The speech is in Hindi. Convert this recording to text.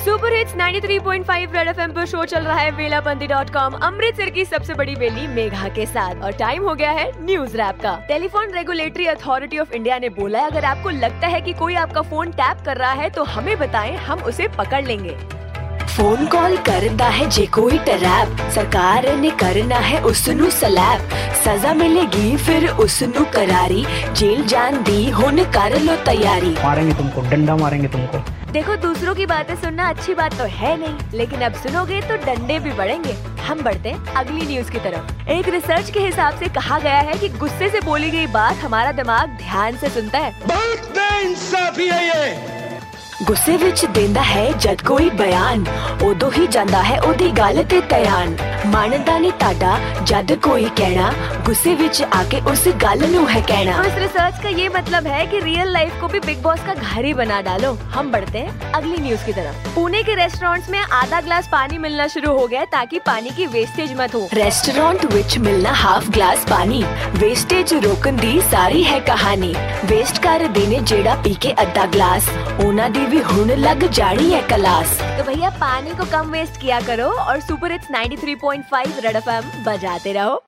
सुपर हिट्स 93.5 रेड एफएम पर शो चल रहा है वेलाबंदी डॉट कॉम अमृतसर की सबसे बड़ी बेली मेघा के साथ। और टाइम हो गया है न्यूज़ रैप का। Telephone Regulatory Authority of India ने बोला है, अगर आपको लगता है कि कोई आपका फ़ोन टैप कर रहा है तो हमें बताएँ, हम उसे पकड़ लेंगे। फ़ोन कॉल करदा है जे कोई टरैप। सरकार ने करना है उसनु सलाब। सजा मिलेगी फिर उसनु करारी। जेल जान दी होने कर लो तैयारी। मारेंगे तुमको डंडा मारेंगे तुमको। देखो दूसरों की बातें सुनना अच्छी बात तो है नहीं लेकिन अब सुनोगे तो डंडे भी बढ़ेंगे। हम बढ़ते हैं अगली न्यूज़ की तरफ़। एक रिसर्च के हिसाब से कहा गया है कि गुस्से से बोली गई बात हमारा दिमाग ध्यान से सुनता है। बहुत इंसाफी है ये। ਗੁੱਸੇ ਵਿੱਚ ਦਿੰਦਾ ਹੈ ਜਦ ਕੋਈ ਬਿਆਨ ਉਦੋਂ ਹੀ ਜਾਂਦਾ ਹੈ ਉਹਦੀ ਗੱਲ ਤੇ ਧਿਆਨ ਮੰਨਦਾ ਨਹੀਂ ਤੁਹਾਡਾ ਜਦ ਕੋਈ ਕਹਿਣਾ ਗੁੱਸੇ ਵਿੱਚ ਆ ਕੇ ਉਸ ਗੱਲ ਨੂੰ ਹੈ ਕਹਿਣਾ तो इस रिसर्च का ये मतलब है कि रियल लाइफ को भी बिग बॉस का घर ही बना डालो हम बढ़ते हैं अगली न्यूज की तरफ पुणे के रेस्टोरेंट्स में आधा ग्लास पानी मिलना शुरू हो गया है ताकि पानी की वेस्टेज मत हो ਰੈਸਟੋਰੈਂਟ ਵਿੱਚ ਮਿਲਣਾ ਹਾਫ ਗਲਾਸ ਪਾਣੀ ਵੇਸਟੇਜ ਰੋਕਣ ਦੀ ਸਾਰੀ ਹੈ ਕਹਾਣੀ ਵੇਸਟ ਕਰਦੇ ਨੇ ਜਿਹੜਾ ਪੀ ਕੇ ਅੱਧਾ ਗਲਾਸ ਉਹਨਾਂ ਦੀ भी होने लग जाड़ी है कलास। तो भैया, पानी को कम वेस्ट किया करो और सुपर इट्स 93.5 रेड एफएम बजाते रहो।